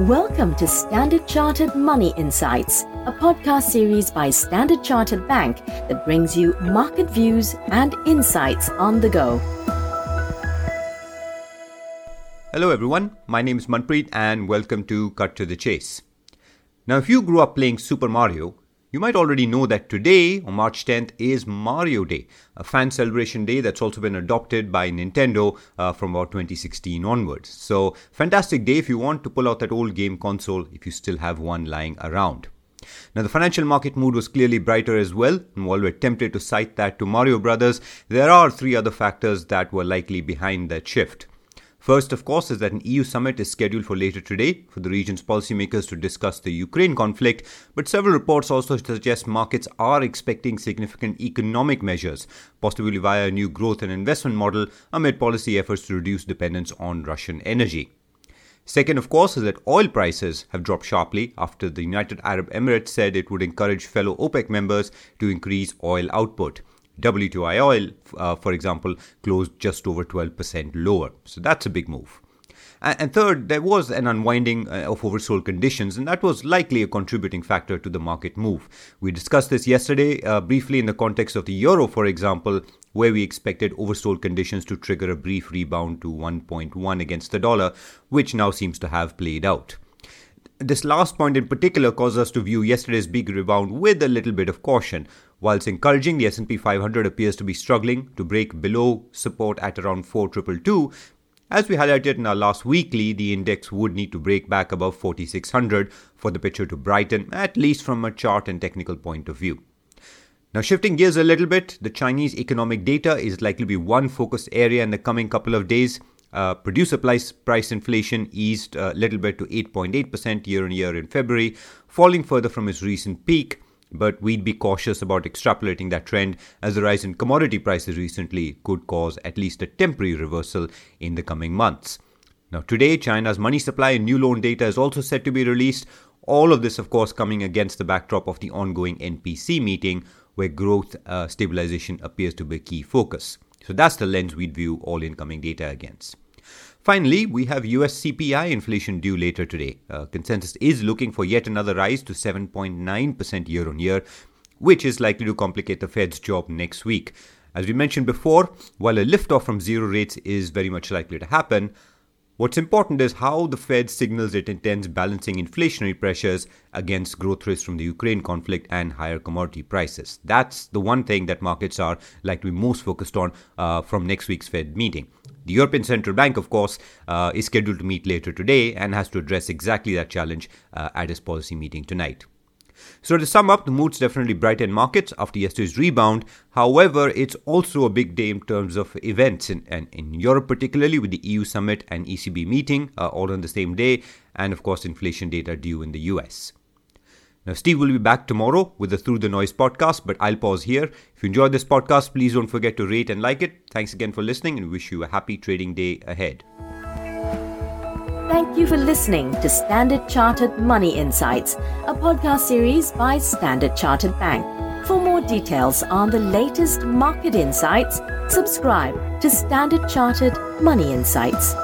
Welcome to Standard Chartered Money Insights, a podcast series by Standard Chartered Bank that brings you market views and insights on the go. Hello, everyone. My name is Manpreet, and welcome to Cut to the Chase. Now, if you grew up playing Super Mario, you might already know that today, on March 10th, is Mario Day, a fan celebration day that's also been adopted by Nintendo uh, from about 2016 onwards. So, fantastic day if you want to pull out that old game console if you still have one lying around. Now, the financial market mood was clearly brighter as well, and while we're tempted to cite that to Mario Brothers, there are three other factors that were likely behind that shift. First, of course, is that an EU summit is scheduled for later today for the region's policymakers to discuss the Ukraine conflict, but several reports also suggest markets are expecting significant economic measures, possibly via a new growth and investment model amid policy efforts to reduce dependence on Russian energy. Second, of course, is that oil prices have dropped sharply after the United Arab Emirates said it would encourage fellow OPEC members to increase oil output. WTI oil, uh, for example, closed just over 12% lower. So that's a big move. And third, there was an unwinding uh, of oversold conditions, and that was likely a contributing factor to the market move. We discussed this yesterday uh, briefly in the context of the euro, for example, where we expected oversold conditions to trigger a brief rebound to 1.1 against the dollar, which now seems to have played out. This last point in particular caused us to view yesterday's big rebound with a little bit of caution. Whilst encouraging, the S&P 500 appears to be struggling to break below support at around 4222. As we highlighted in our last weekly, the index would need to break back above 4600 for the picture to brighten, at least from a chart and technical point of view. Now, shifting gears a little bit, the Chinese economic data is likely to be one focus area in the coming couple of days. Uh, producer price, price inflation eased a little bit to 8.8% year on year in February, falling further from its recent peak but we'd be cautious about extrapolating that trend as the rise in commodity prices recently could cause at least a temporary reversal in the coming months. Now, today, China's money supply and new loan data is also set to be released. All of this, of course, coming against the backdrop of the ongoing NPC meeting, where growth uh, stabilization appears to be a key focus. So that's the lens we'd view all incoming data against. Finally, we have US CPI inflation due later today. Uh, consensus is looking for yet another rise to 7.9% year on year, which is likely to complicate the Fed's job next week. As we mentioned before, while a liftoff from zero rates is very much likely to happen, What's important is how the Fed signals it intends balancing inflationary pressures against growth risks from the Ukraine conflict and higher commodity prices. That's the one thing that markets are likely most focused on uh, from next week's Fed meeting. The European Central Bank, of course, uh, is scheduled to meet later today and has to address exactly that challenge uh, at its policy meeting tonight. So, to sum up, the mood's definitely bright in markets after yesterday's rebound. However, it's also a big day in terms of events, in, and in Europe, particularly with the EU summit and ECB meeting uh, all on the same day, and of course, inflation data due in the US. Now, Steve will be back tomorrow with the Through the Noise podcast, but I'll pause here. If you enjoyed this podcast, please don't forget to rate and like it. Thanks again for listening and wish you a happy trading day ahead. Thank you for listening to Standard Chartered Money Insights, a podcast series by Standard Chartered Bank. For more details on the latest market insights, subscribe to Standard Chartered Money Insights.